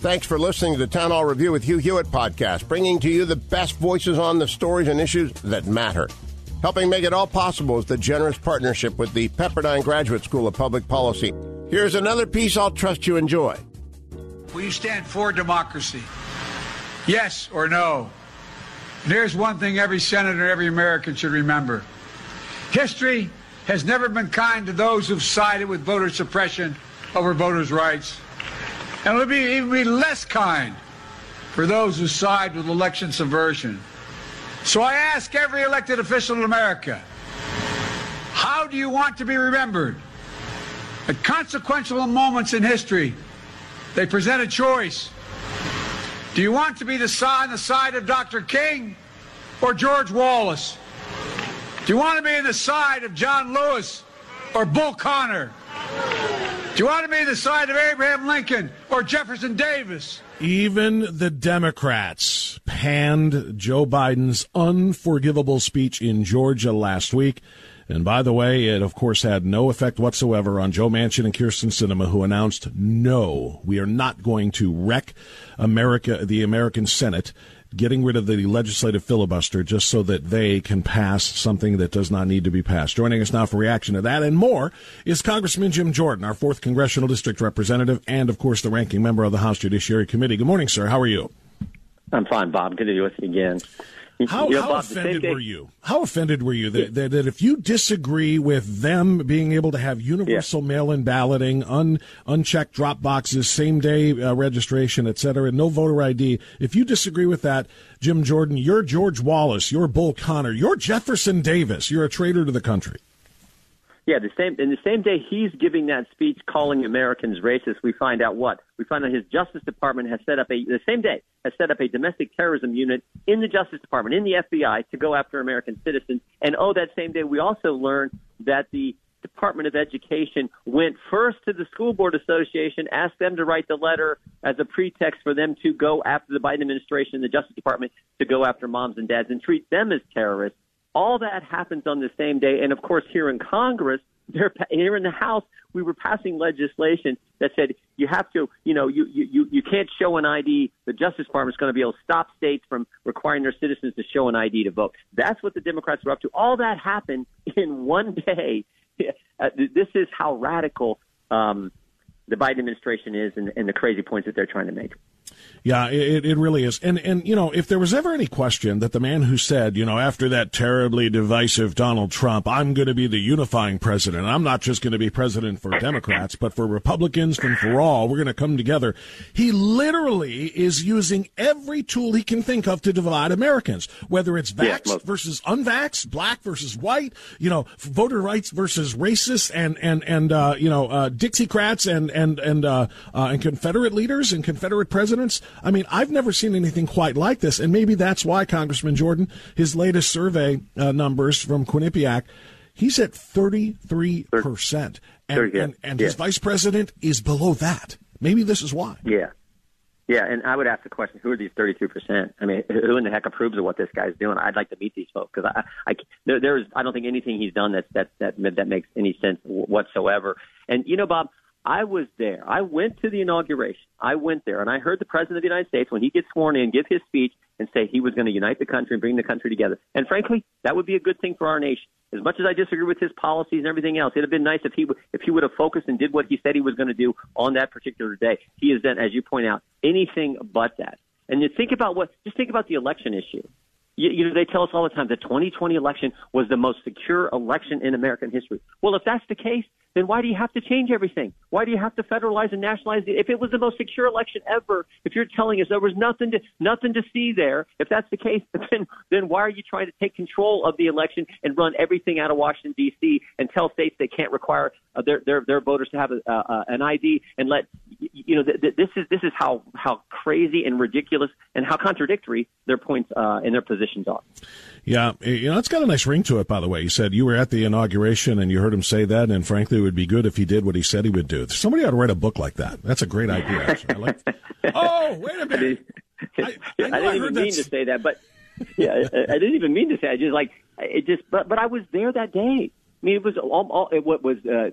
Thanks for listening to the Town Hall Review with Hugh Hewitt podcast, bringing to you the best voices on the stories and issues that matter. Helping make it all possible is the generous partnership with the Pepperdine Graduate School of Public Policy. Here's another piece I'll trust you enjoy. Will you stand for democracy? Yes or no? And here's one thing every senator, every American should remember. History has never been kind to those who've sided with voter suppression over voters' rights. And it'll be even be less kind for those who side with election subversion. So I ask every elected official in America, how do you want to be remembered? At consequential moments in history, they present a choice. Do you want to be the side, on the side of Dr. King or George Wallace? Do you want to be on the side of John Lewis or Bull Connor? Do you want to be the side of Abraham Lincoln or Jefferson Davis? Even the Democrats panned Joe Biden's unforgivable speech in Georgia last week. And by the way, it of course had no effect whatsoever on Joe Manchin and Kyrsten Sinema, who announced, no, we are not going to wreck America, the American Senate getting rid of the legislative filibuster just so that they can pass something that does not need to be passed. Joining us now for reaction to that and more is Congressman Jim Jordan, our 4th Congressional District Representative, and of course the ranking member of the House Judiciary Committee. Good morning, sir. How are you? I'm fine, Bob. Good to be with you again. How, how offended were you? How offended were you that, that, that, if you disagree with them being able to have universal yeah. mail-in balloting, un, unchecked drop boxes, same-day uh, registration, et cetera, no voter ID, if you disagree with that, Jim Jordan, you're George Wallace, you're Bull Connor, you're Jefferson Davis, you're a traitor to the country. Yeah, the same in the same day he's giving that speech calling Americans racist, we find out what? We find out his Justice Department has set up a the same day has set up a domestic terrorism unit in the Justice Department, in the FBI, to go after American citizens. And oh, that same day we also learned that the Department of Education went first to the School Board Association, asked them to write the letter as a pretext for them to go after the Biden administration and the Justice Department to go after moms and dads and treat them as terrorists. All that happens on the same day. And of course, here in Congress, they're, here in the House, we were passing legislation that said you have to, you know, you, you, you can't show an ID. The Justice Department is going to be able to stop states from requiring their citizens to show an ID to vote. That's what the Democrats were up to. All that happened in one day. Uh, this is how radical um, the Biden administration is and, and the crazy points that they're trying to make. Yeah, it, it really is. And, and, you know, if there was ever any question that the man who said, you know, after that terribly divisive Donald Trump, I'm going to be the unifying president. I'm not just going to be president for Democrats, but for Republicans and for all. We're going to come together. He literally is using every tool he can think of to divide Americans, whether it's vax yeah, versus unvaxxed, black versus white, you know, voter rights versus racists and, and, and, uh, you know, uh, Dixiecrats and, and, and, uh, uh, and Confederate leaders and Confederate presidents. I mean, I've never seen anything quite like this, and maybe that's why Congressman Jordan, his latest survey uh, numbers from Quinnipiac, he's at thirty three percent, and and, and his vice president is below that. Maybe this is why. Yeah. Yeah, and I would ask the question: Who are these thirty-two percent? I mean, who in the heck approves of what this guy's doing? I'd like to meet these folks because I, I there, there's, I don't think anything he's done that that that that makes any sense whatsoever. And you know, Bob, I was there. I went to the inauguration. I went there and I heard the President of the United States, when he gets sworn in, give his speech and say he was going to unite the country and bring the country together. And frankly, that would be a good thing for our nation. As much as I disagree with his policies and everything else, it'd have been nice if he if he would have focused and did what he said he was going to do on that particular day. He has done, as you point out, anything but that. And you think about what, just think about the election issue. You, you know, they tell us all the time the 2020 election was the most secure election in American history. Well, if that's the case, then why do you have to change everything? Why do you have to federalize and nationalize it? If it was the most secure election ever, if you're telling us there was nothing to nothing to see there, if that's the case, then then why are you trying to take control of the election and run everything out of Washington D.C. and tell states they can't require uh, their, their their voters to have a, uh, an ID and let you know th- th- this is this is how how crazy and ridiculous and how contradictory their points uh, and their are. Yeah, you know, it's got a nice ring to it, by the way. You said you were at the inauguration and you heard him say that, and frankly, it would be good if he did what he said he would do. Somebody ought to write a book like that. That's a great idea, actually. I like, oh, wait a minute. I, I, I didn't I even mean to say that, but yeah, I, I didn't even mean to say. It. I just like it. Just, but but I was there that day. I mean, it was all, all it, what was uh,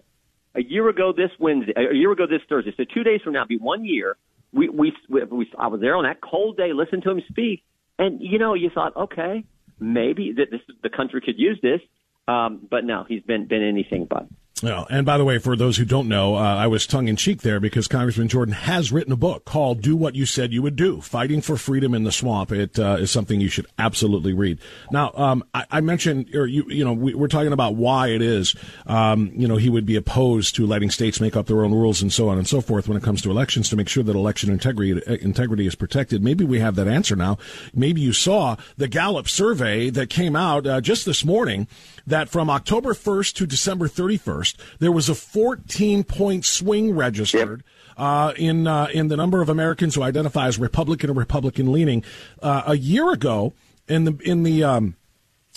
a year ago this Wednesday, a year ago this Thursday. So two days from now, be one year. We, we we we I was there on that cold day, listened to him speak, and you know, you thought, okay, maybe that this the country could use this. Um, but no, he's been been anything but. Well, and by the way, for those who don't know, uh, I was tongue in cheek there because Congressman Jordan has written a book called "Do What You Said You Would Do: Fighting for Freedom in the Swamp." It uh, is something you should absolutely read. Now, um, I, I, mentioned, or you, you know, we, are talking about why it is, um, you know, he would be opposed to letting states make up their own rules and so on and so forth when it comes to elections to make sure that election integrity integrity is protected. Maybe we have that answer now. Maybe you saw the Gallup survey that came out uh, just this morning that from October 1st to December 31st, there was a 14 point swing registered. Yep. Uh, in uh, in the number of Americans who identify as Republican or Republican leaning, uh, a year ago in the in the um,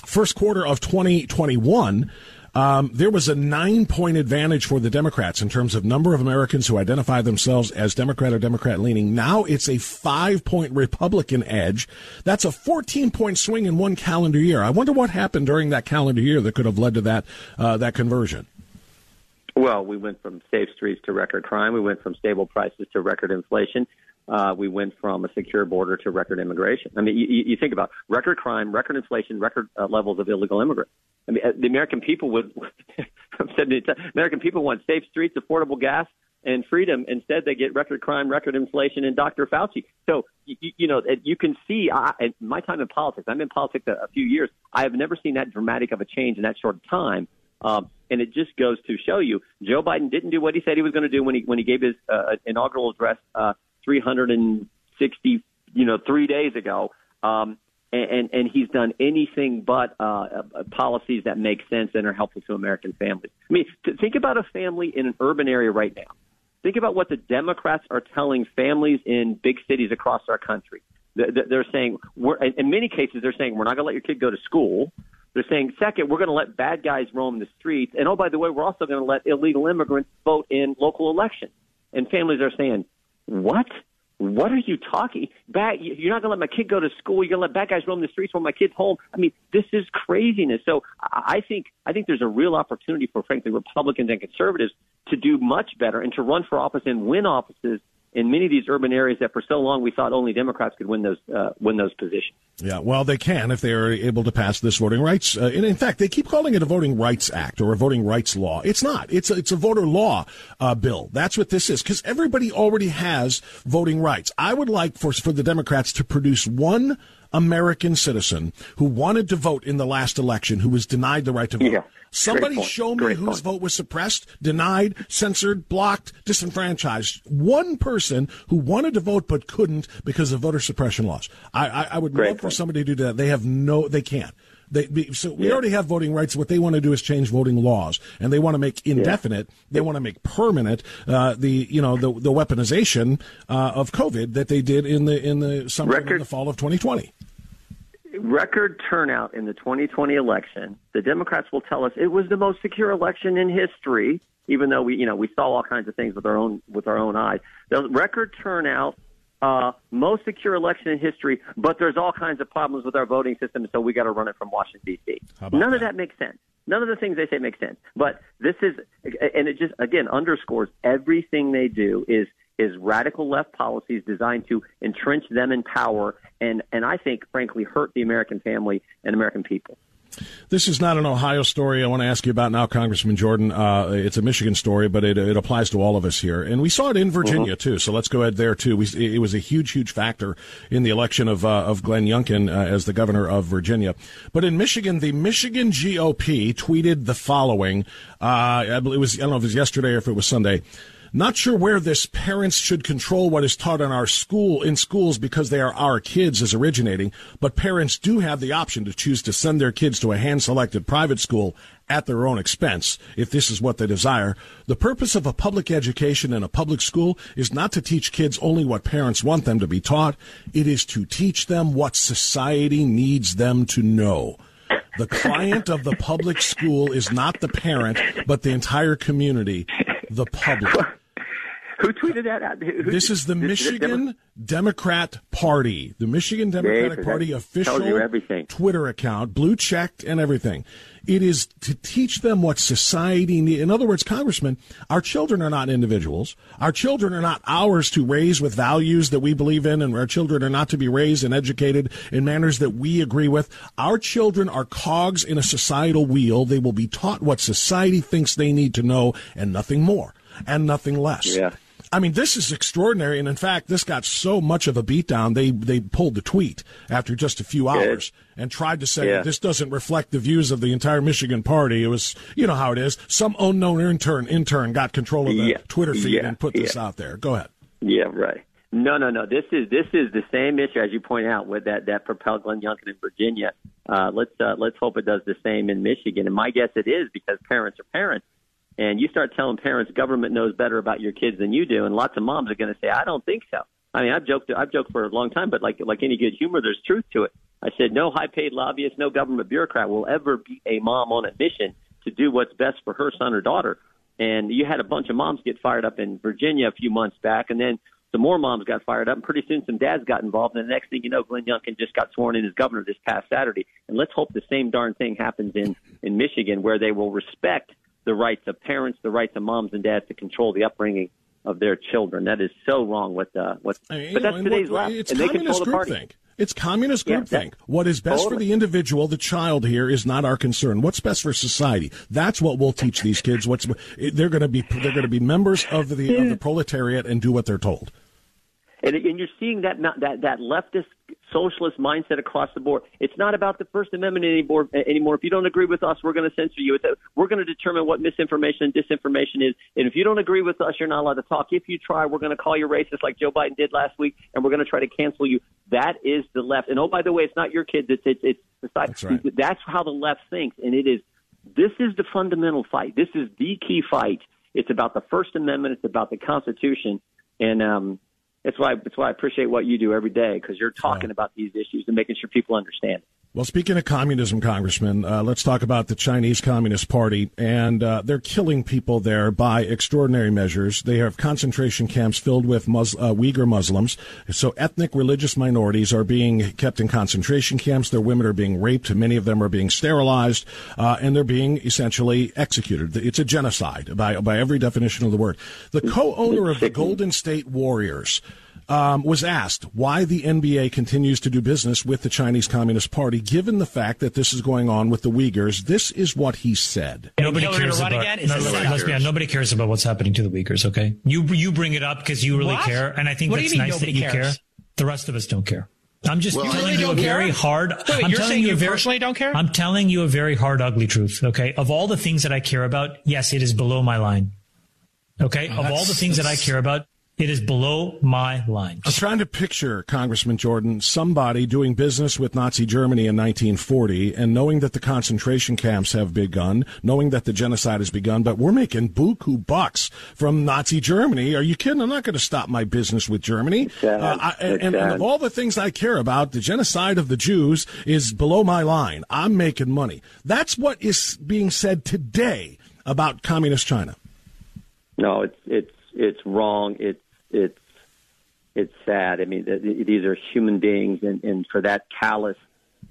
first quarter of 2021, um, there was a nine point advantage for the Democrats in terms of number of Americans who identify themselves as Democrat or Democrat leaning. Now it's a five point Republican edge. That's a 14 point swing in one calendar year. I wonder what happened during that calendar year that could have led to that, uh, that conversion. Well, we went from safe streets to record crime. We went from stable prices to record inflation. Uh, we went from a secure border to record immigration. I mean, you, you think about record crime, record inflation, record uh, levels of illegal immigrants. I mean, uh, the American people would, said American people want safe streets, affordable gas, and freedom. Instead, they get record crime, record inflation, and Dr. Fauci. So, you, you know, you can see, I, my time in politics, I'm in politics a, a few years, I have never seen that dramatic of a change in that short time. Um, and it just goes to show you, Joe Biden didn't do what he said he was going to do when he when he gave his uh, inaugural address uh, 360, you know, three days ago. Um, and, and he's done anything but uh, uh, policies that make sense and are helpful to American families. I mean, think about a family in an urban area right now. Think about what the Democrats are telling families in big cities across our country. They're saying, we're, in many cases, they're saying we're not going to let your kid go to school. They're saying, second, we're going to let bad guys roam the streets. And oh, by the way, we're also going to let illegal immigrants vote in local elections. And families are saying, what? What are you talking? Bad, you're not going to let my kid go to school. You're going to let bad guys roam the streets while my kid's home. I mean, this is craziness. So I think I think there's a real opportunity for, frankly, Republicans and conservatives to do much better and to run for office and win offices in many of these urban areas that for so long we thought only Democrats could win those uh, win those positions. Yeah, well, they can if they are able to pass this voting rights. Uh, and in fact, they keep calling it a voting rights act or a voting rights law. It's not. It's a, it's a voter law uh, bill. That's what this is because everybody already has voting rights. I would like for for the Democrats to produce one American citizen who wanted to vote in the last election who was denied the right to vote. Yeah. Somebody show me Great whose point. vote was suppressed, denied, censored, blocked, disenfranchised. One person who wanted to vote but couldn't because of voter suppression laws. I, I, I would Great love for somebody to do that. They have no, they can't. They, be- so we Yeah. already have voting rights. What they want to do is change voting laws, and they want to make indefinite. They want to make permanent uh, the you know the the weaponization uh, of COVID that they did in the in the summer and in the fall of 2020. record turnout in the 2020 election. The Democrats will tell us it was the most secure election in history, even though we, you know, we saw all kinds of things with our own with our own eyes. The record turnout, uh, most secure election in history, but there's all kinds of problems with our voting system, so we got to run it from Washington D.C. None of that? that makes sense. None of the things they say make sense. But this is, and it just again underscores everything they do is is radical left policies designed to entrench them in power and and I think frankly hurt the American family and American people. This is not an Ohio story I want to ask you about now, Congressman Jordan. Uh, it's a Michigan story, but it, it applies to all of us here. And we saw it in Virginia, uh-huh. too, so let's go ahead there, too. We, it was a huge, huge factor in the election of, uh, of Glenn Youngkin uh, as the governor of Virginia. But in Michigan, the Michigan GOP tweeted the following. Uh, it was, I don't know if it was yesterday or if it was Sunday. Not sure where this parents should control what is taught in our school in schools because they are our kids is originating, but parents do have the option to choose to send their kids to a hand selected private school at their own expense if this is what they desire. The purpose of a public education in a public school is not to teach kids only what parents want them to be taught. It is to teach them what society needs them to know. The client of the public school is not the parent, but the entire community, the public. Who tweeted that out? Who, this is the Michigan Democrat Party, the Michigan Democratic Party official Twitter account, blue checked and everything. It is to teach them what society needs. In other words, Congressman, our children are not individuals. Our children are not ours to raise with values that we believe in, and our children are not to be raised and educated in manners that we agree with. Our children are cogs in a societal wheel. They will be taught what society thinks they need to know and nothing more and nothing less. Yeah. I mean, this is extraordinary, and in fact, this got so much of a beatdown. They they pulled the tweet after just a few hours Good. and tried to say yeah. this doesn't reflect the views of the entire Michigan party. It was, you know how it is. Some unknown intern intern got control of the yeah. Twitter feed yeah. and put this out there. Go ahead. Yeah, right. No, no, no. This is this is the same issue as you point out with that that propelled Glenn Youngkin in Virginia. Uh, let's uh, let's hope it does the same in Michigan. And my guess it is because parents are parents and you start telling parents government knows better about your kids than you do, and lots of moms are going to say, I don't think so. I mean, I've joked, I've joked for a long time, but like like any good humor, there's truth to it. I said, no high-paid lobbyist, no government bureaucrat will ever be a mom on a mission to do what's best for her son or daughter. And you had a bunch of moms get fired up in Virginia a few months back, and then some more moms got fired up, and pretty soon some dads got involved. And the next thing you know, Glenn Youngkin just got sworn in as governor this past Saturday. And let's hope the same darn thing happens in in Michigan, where they will respect the rights of parents, the rights of moms and dads to control the upbringing of their children. That is so wrong. With uh, what? I mean, but that's know, today's what, left, it's and they control the party. Think. It's communist groupthink. Yeah, what is best totally. for the individual, the child here, is not our concern. What's best for society? That's what we'll teach these kids. What's they're going to be? They're going to be members of the of the proletariat and do what they're told. And, and you're seeing that that that leftist socialist mindset across the board. It's not about the First Amendment anymore. Anymore, if you don't agree with us, we're going to censor you. It's a, we're going to determine what misinformation and disinformation is. And if you don't agree with us, you're not allowed to talk. If you try, we're going to call you racist, like Joe Biden did last week, and we're going to try to cancel you. That is the left. And oh, by the way, it's not your kids. It's it's it's society. That's, right. That's how the left thinks, and it is. This is the fundamental fight. This is the key fight. It's about the First Amendment. It's about the Constitution, and um, that's why that's why I appreciate what you do every day because you're talking about these issues and making sure people understand. Well, speaking of communism, Congressman, uh, let's talk about the Chinese Communist Party. And uh, they're killing people there by extraordinary measures. They have concentration camps filled with Mus- uh, Uyghur Muslims. So ethnic religious minorities are being kept in concentration camps. Their women are being raped. Many of them are being sterilized. Uh, and they're being essentially executed. It's a genocide by, by every definition of the word. The co owner of the Golden State Warriors um, was asked why the NBA continues to do business with the Chinese Communist Party, given the fact that this is going on with the Uyghurs. This is what he said. Nobody cares about. No, let's be honest, nobody cares about what's happening to the Uyghurs. Okay, you you bring it up because you really what? care, and I think what that's nice that you cares? care. The rest of us don't care. I'm just well, telling you a very care? hard. Wait, I'm you're telling you, you very, personally don't care. I'm telling you a very hard, ugly truth. Okay, of all the things that I care about, yes, it is below my line. Okay, oh, of all the things that I care about, it is below my line. I'm trying to picture, Congressman Jordan, somebody doing business with Nazi Germany in 1940 and knowing that the concentration camps have begun, knowing that the genocide has begun, but we're making buku bucks from Nazi Germany. Are you kidding? I'm not going to stop my business with Germany. Uh, I, and, and, of all the things I care about, the genocide of the Jews is below my line. I'm making money. That's what is being said today about communist China. No, it's it's it's wrong. It's it's it's sad. I mean, these are human beings, and, and for that callous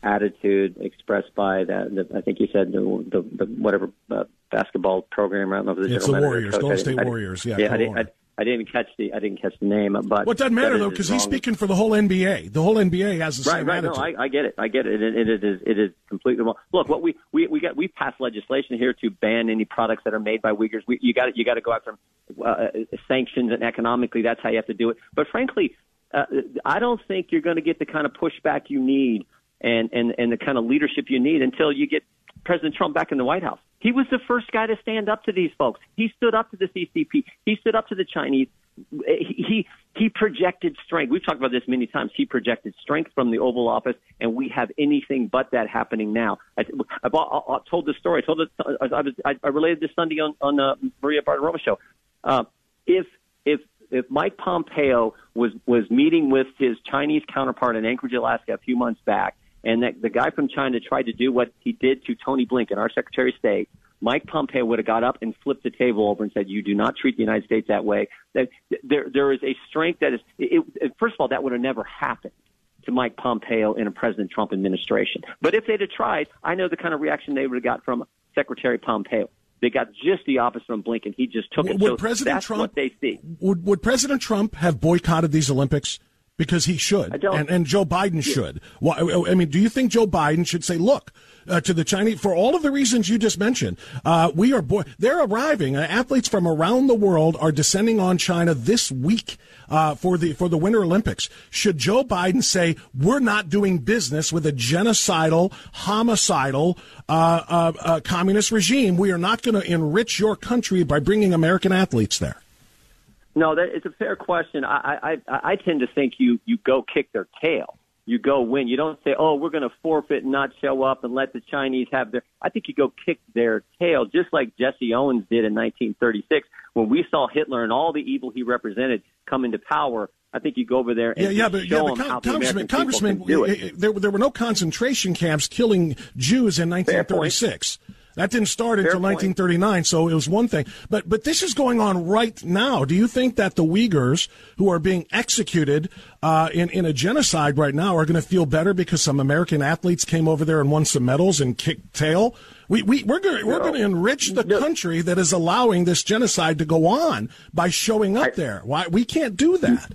attitude expressed by that, the, I think you said the, the, the whatever uh, basketball program. I don't know if it's, it's the Warriors, Golden State I, Warriors. Yeah, yeah. I, I, I didn't catch the I didn't catch the name, but what doesn't matter though because he's speaking for the whole NBA. The whole NBA has the right, same right. attitude. No, I, I get it. I get it. It, it, it is it is completely wrong. Look, what we we we got we passed legislation here to ban any products that are made by Uyghurs. We, you got you got to go after uh, sanctions and economically. That's how you have to do it. But frankly, uh, I don't think you're going to get the kind of pushback you need and and and the kind of leadership you need until you get President Trump back in the White House. He was the first guy to stand up to these folks. He stood up to the CCP. He stood up to the Chinese. He he projected strength. We've talked about this many times. He projected strength from the Oval Office, and we have anything but that happening now. I, I've, I've told this story. I told it. I, was, I related this Sunday on on the Maria Bartiromo show. Uh, if if if Mike Pompeo was was meeting with his Chinese counterpart in Anchorage, Alaska, a few months back, and that the guy from China tried to do what he did to Tony Blinken, our Secretary of State, Mike Pompeo would have got up and flipped the table over and said, "You do not treat the United States that way." That there there is a strength that is. It, it, first of all, that would have never happened to Mike Pompeo in a President Trump administration. But if they'd have tried, I know the kind of reaction they would have got from Secretary Pompeo. They got just the opposite from Blinken. He just took it. Would so President that's Trump, what they see. Would, would President Trump have boycotted these Olympics? Because he should, and, and Joe Biden yeah. should. I mean, do you think Joe Biden should say, "Look, uh, to the Chinese for all of the reasons you just mentioned. Uh, we are bo- they're arriving. Uh, athletes from around the world are descending on China this week uh, for the for the Winter Olympics. Should Joe Biden say we're not doing business with a genocidal, homicidal uh, uh, communist regime? We are not going to enrich your country by bringing American athletes there. No, that, it's a fair question. I, I I tend to think you you go kick their tail you go win. You don't say, "Oh, we're going to forfeit and not show up and let the Chinese have their." I think you go kick their tail, just like Jesse Owens did in 1936 when we saw Hitler and all the evil he represented come into power. I think you go over there and yeah, yeah, but, show yeah, but how Congressman, the Congressman, do it. Eh, eh, there, there were no concentration camps killing Jews in 1936. That didn't start until 1939, so it was one thing. But but this is going on right now. Do you think that the Uyghurs who are being executed uh, in in a genocide right now are going to feel better because some American athletes came over there and won some medals and kicked tail? We we we're going we're going to enrich the no. country that is allowing this genocide to go on by showing up I, there. Why we can't do that?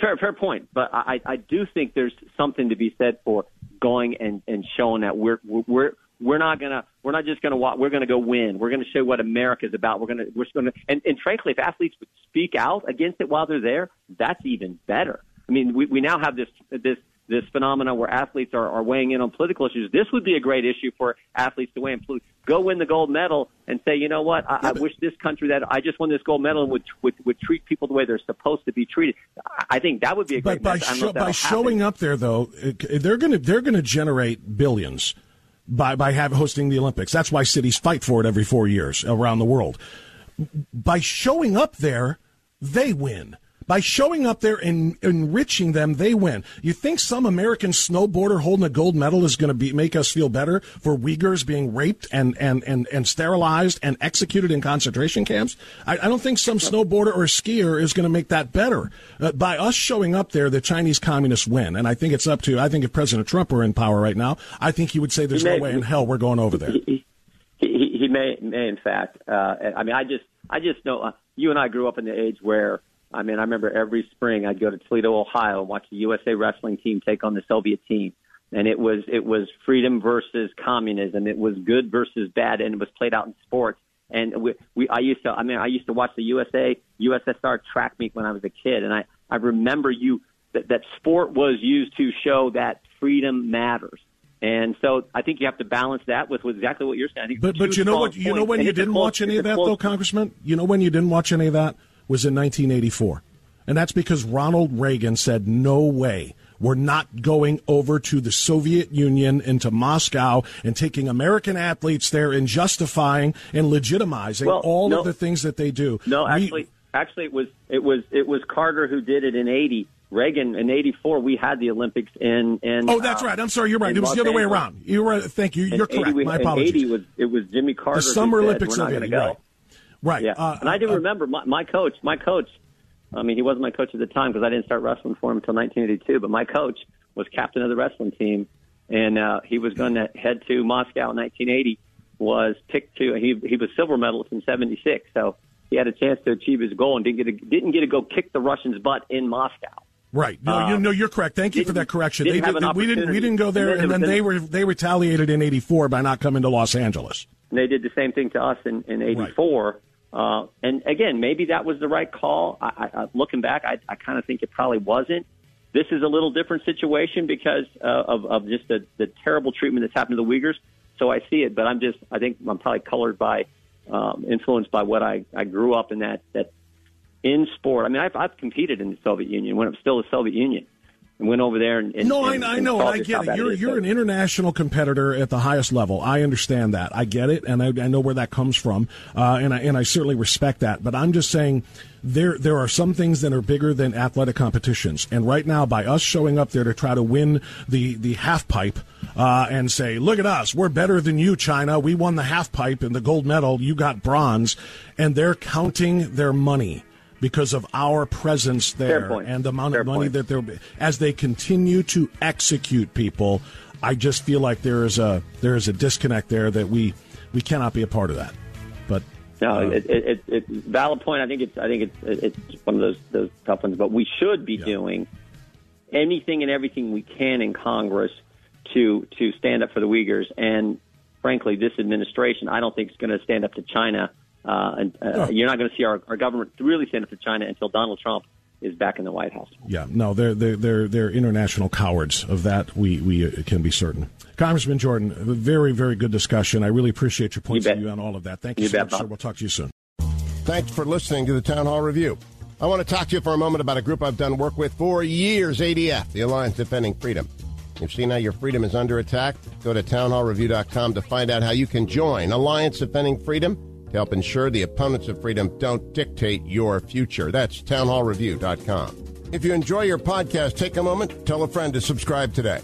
Fair, fair point, but I, I do think there's something to be said for going and, and showing that we're we're we're not gonna we're not just gonna walk we're gonna go win. We're gonna show what america's about. We're gonna we're gonna and, and frankly if athletes would speak out against it while they're there that's even better. I mean we, we now have this this this phenomenon where athletes are, are weighing in on political issues. This would be a great issue for athletes to weigh in. Go win the gold medal and say you know what? I, I wish this country that i just won this gold medal and would would, would treat people the way they're supposed to be treated. I think that would be a great but by, show, by showing up there though they're going to they're going to generate billions by by have, hosting the Olympics. That's why cities fight for it every four years around the world. By showing up there, they win. By showing up there and enriching them, they win. You think some American snowboarder holding a gold medal is going to be, make us feel better for Uyghurs being raped and, and, and, and sterilized and executed in concentration camps? I, I don't think some snowboarder or skier is going to make that better. Uh, by us showing up there, the Chinese communists win. And I think it's up to, I think if President Trump were in power right now, I think he would say there's may, no way in hell we're going over there. He, he, he may, may in fact. Uh, I mean, I just, I just know, uh, you and I grew up in the age where I mean, I remember every spring I'd go to Toledo, Ohio, and watch the USA wrestling team take on the Soviet team, and it was it was freedom versus communism. It was good versus bad, and it was played out in sports. And we, we I used to, I mean, I used to watch the USA USSR track meet when I was a kid, and I I remember you that that sport was used to show that freedom matters. And so I think you have to balance that with, with exactly what you're saying. But but you know what you know when you didn't watch any of that though, Congressman. You know when you didn't watch any of that was in 1984. And that's because Ronald Reagan said, no way. We're not going over to the Soviet Union into Moscow and taking American athletes there and justifying and legitimizing well, all no, of the things that they do. No, actually, we, actually, it was it was it was Carter who did it in '80. Reagan in '84, we had the Olympics in. in oh, that's uh, right. I'm sorry, you're right. It was Los the other Angeles. way around. You were right. Thank you. You're correct. 80, My apologies. '80 was it was Jimmy Carter. The Summer Olympics said, We're not going to go. Right. Right. Yeah. Uh, and I do uh, remember my, my coach. My coach. I mean, he wasn't my coach at the time because I didn't start wrestling for him until 1982. But my coach was captain of the wrestling team, and uh, he was going to head to Moscow in 1980. Was picked to he he was silver medalist in '76. So he had a chance to achieve his goal and didn't get to, didn't get to go kick the Russians' butt in Moscow. Right. No, you, no, you're correct. Thank you for that correction. They did, we didn't we didn't go there, and then, and then they were they retaliated in '84 by not coming to Los Angeles. They did the same thing to us in in '84. Right. Uh, and again, maybe that was the right call. I, I, looking back, I, I kind of think it probably wasn't. This is a little different situation because uh, of, of just the, the terrible treatment that's happened to the Uyghurs. So I see it, but I'm just, I think I'm probably colored by, um, influenced by what I, I grew up in that, that in sport. I mean, I've, I've competed in the Soviet Union when it was still the Soviet Union and went over there and, and no, and, I, I know, and I get it. You're you're an international competitor at the highest level. I understand that. I get it, and I, I know where that comes from, uh, and I and I certainly respect that. But I'm just saying. There, there are some things that are bigger than athletic competitions, and right now, by us showing up there to try to win the the half pipe, uh, and say, "Look at us, we're better than you, China. We won the half pipe and the gold medal. You got bronze," and they're counting their money because of our presence there and the amount Fair of money point. that they're as they continue to execute people. I just feel like there is a there is a disconnect there that we we cannot be a part of that. But no, uh, it, it, it, valid point. I think it's I think it's it's one of those those tough ones. But we should be yeah. doing anything and everything we can in Congress to to stand up for the Uyghurs. And frankly, this administration, I don't think is going to stand up to China uh, and uh, oh. you're not going to see our, our government really stand up to China until Donald Trump is back in the White House. Yeah, no, they're they're they're, they're international cowards. Of that, we we uh, can be certain. Congressman Jordan, a very very good discussion. I really appreciate your points of view on all of that. Thank you, you so bet, much, sir. We'll talk to you soon. Thanks for listening to the Town Hall Review. I want to talk to you for a moment about a group I've done work with for years, ADF, the Alliance Defending Freedom. You've seen how your freedom is under attack? Go to townhallreview.com to find out how you can join Alliance Defending Freedom to help ensure the opponents of freedom don't dictate your future. That's townhallreview.com. If you enjoy your podcast, take a moment, tell a friend to subscribe today.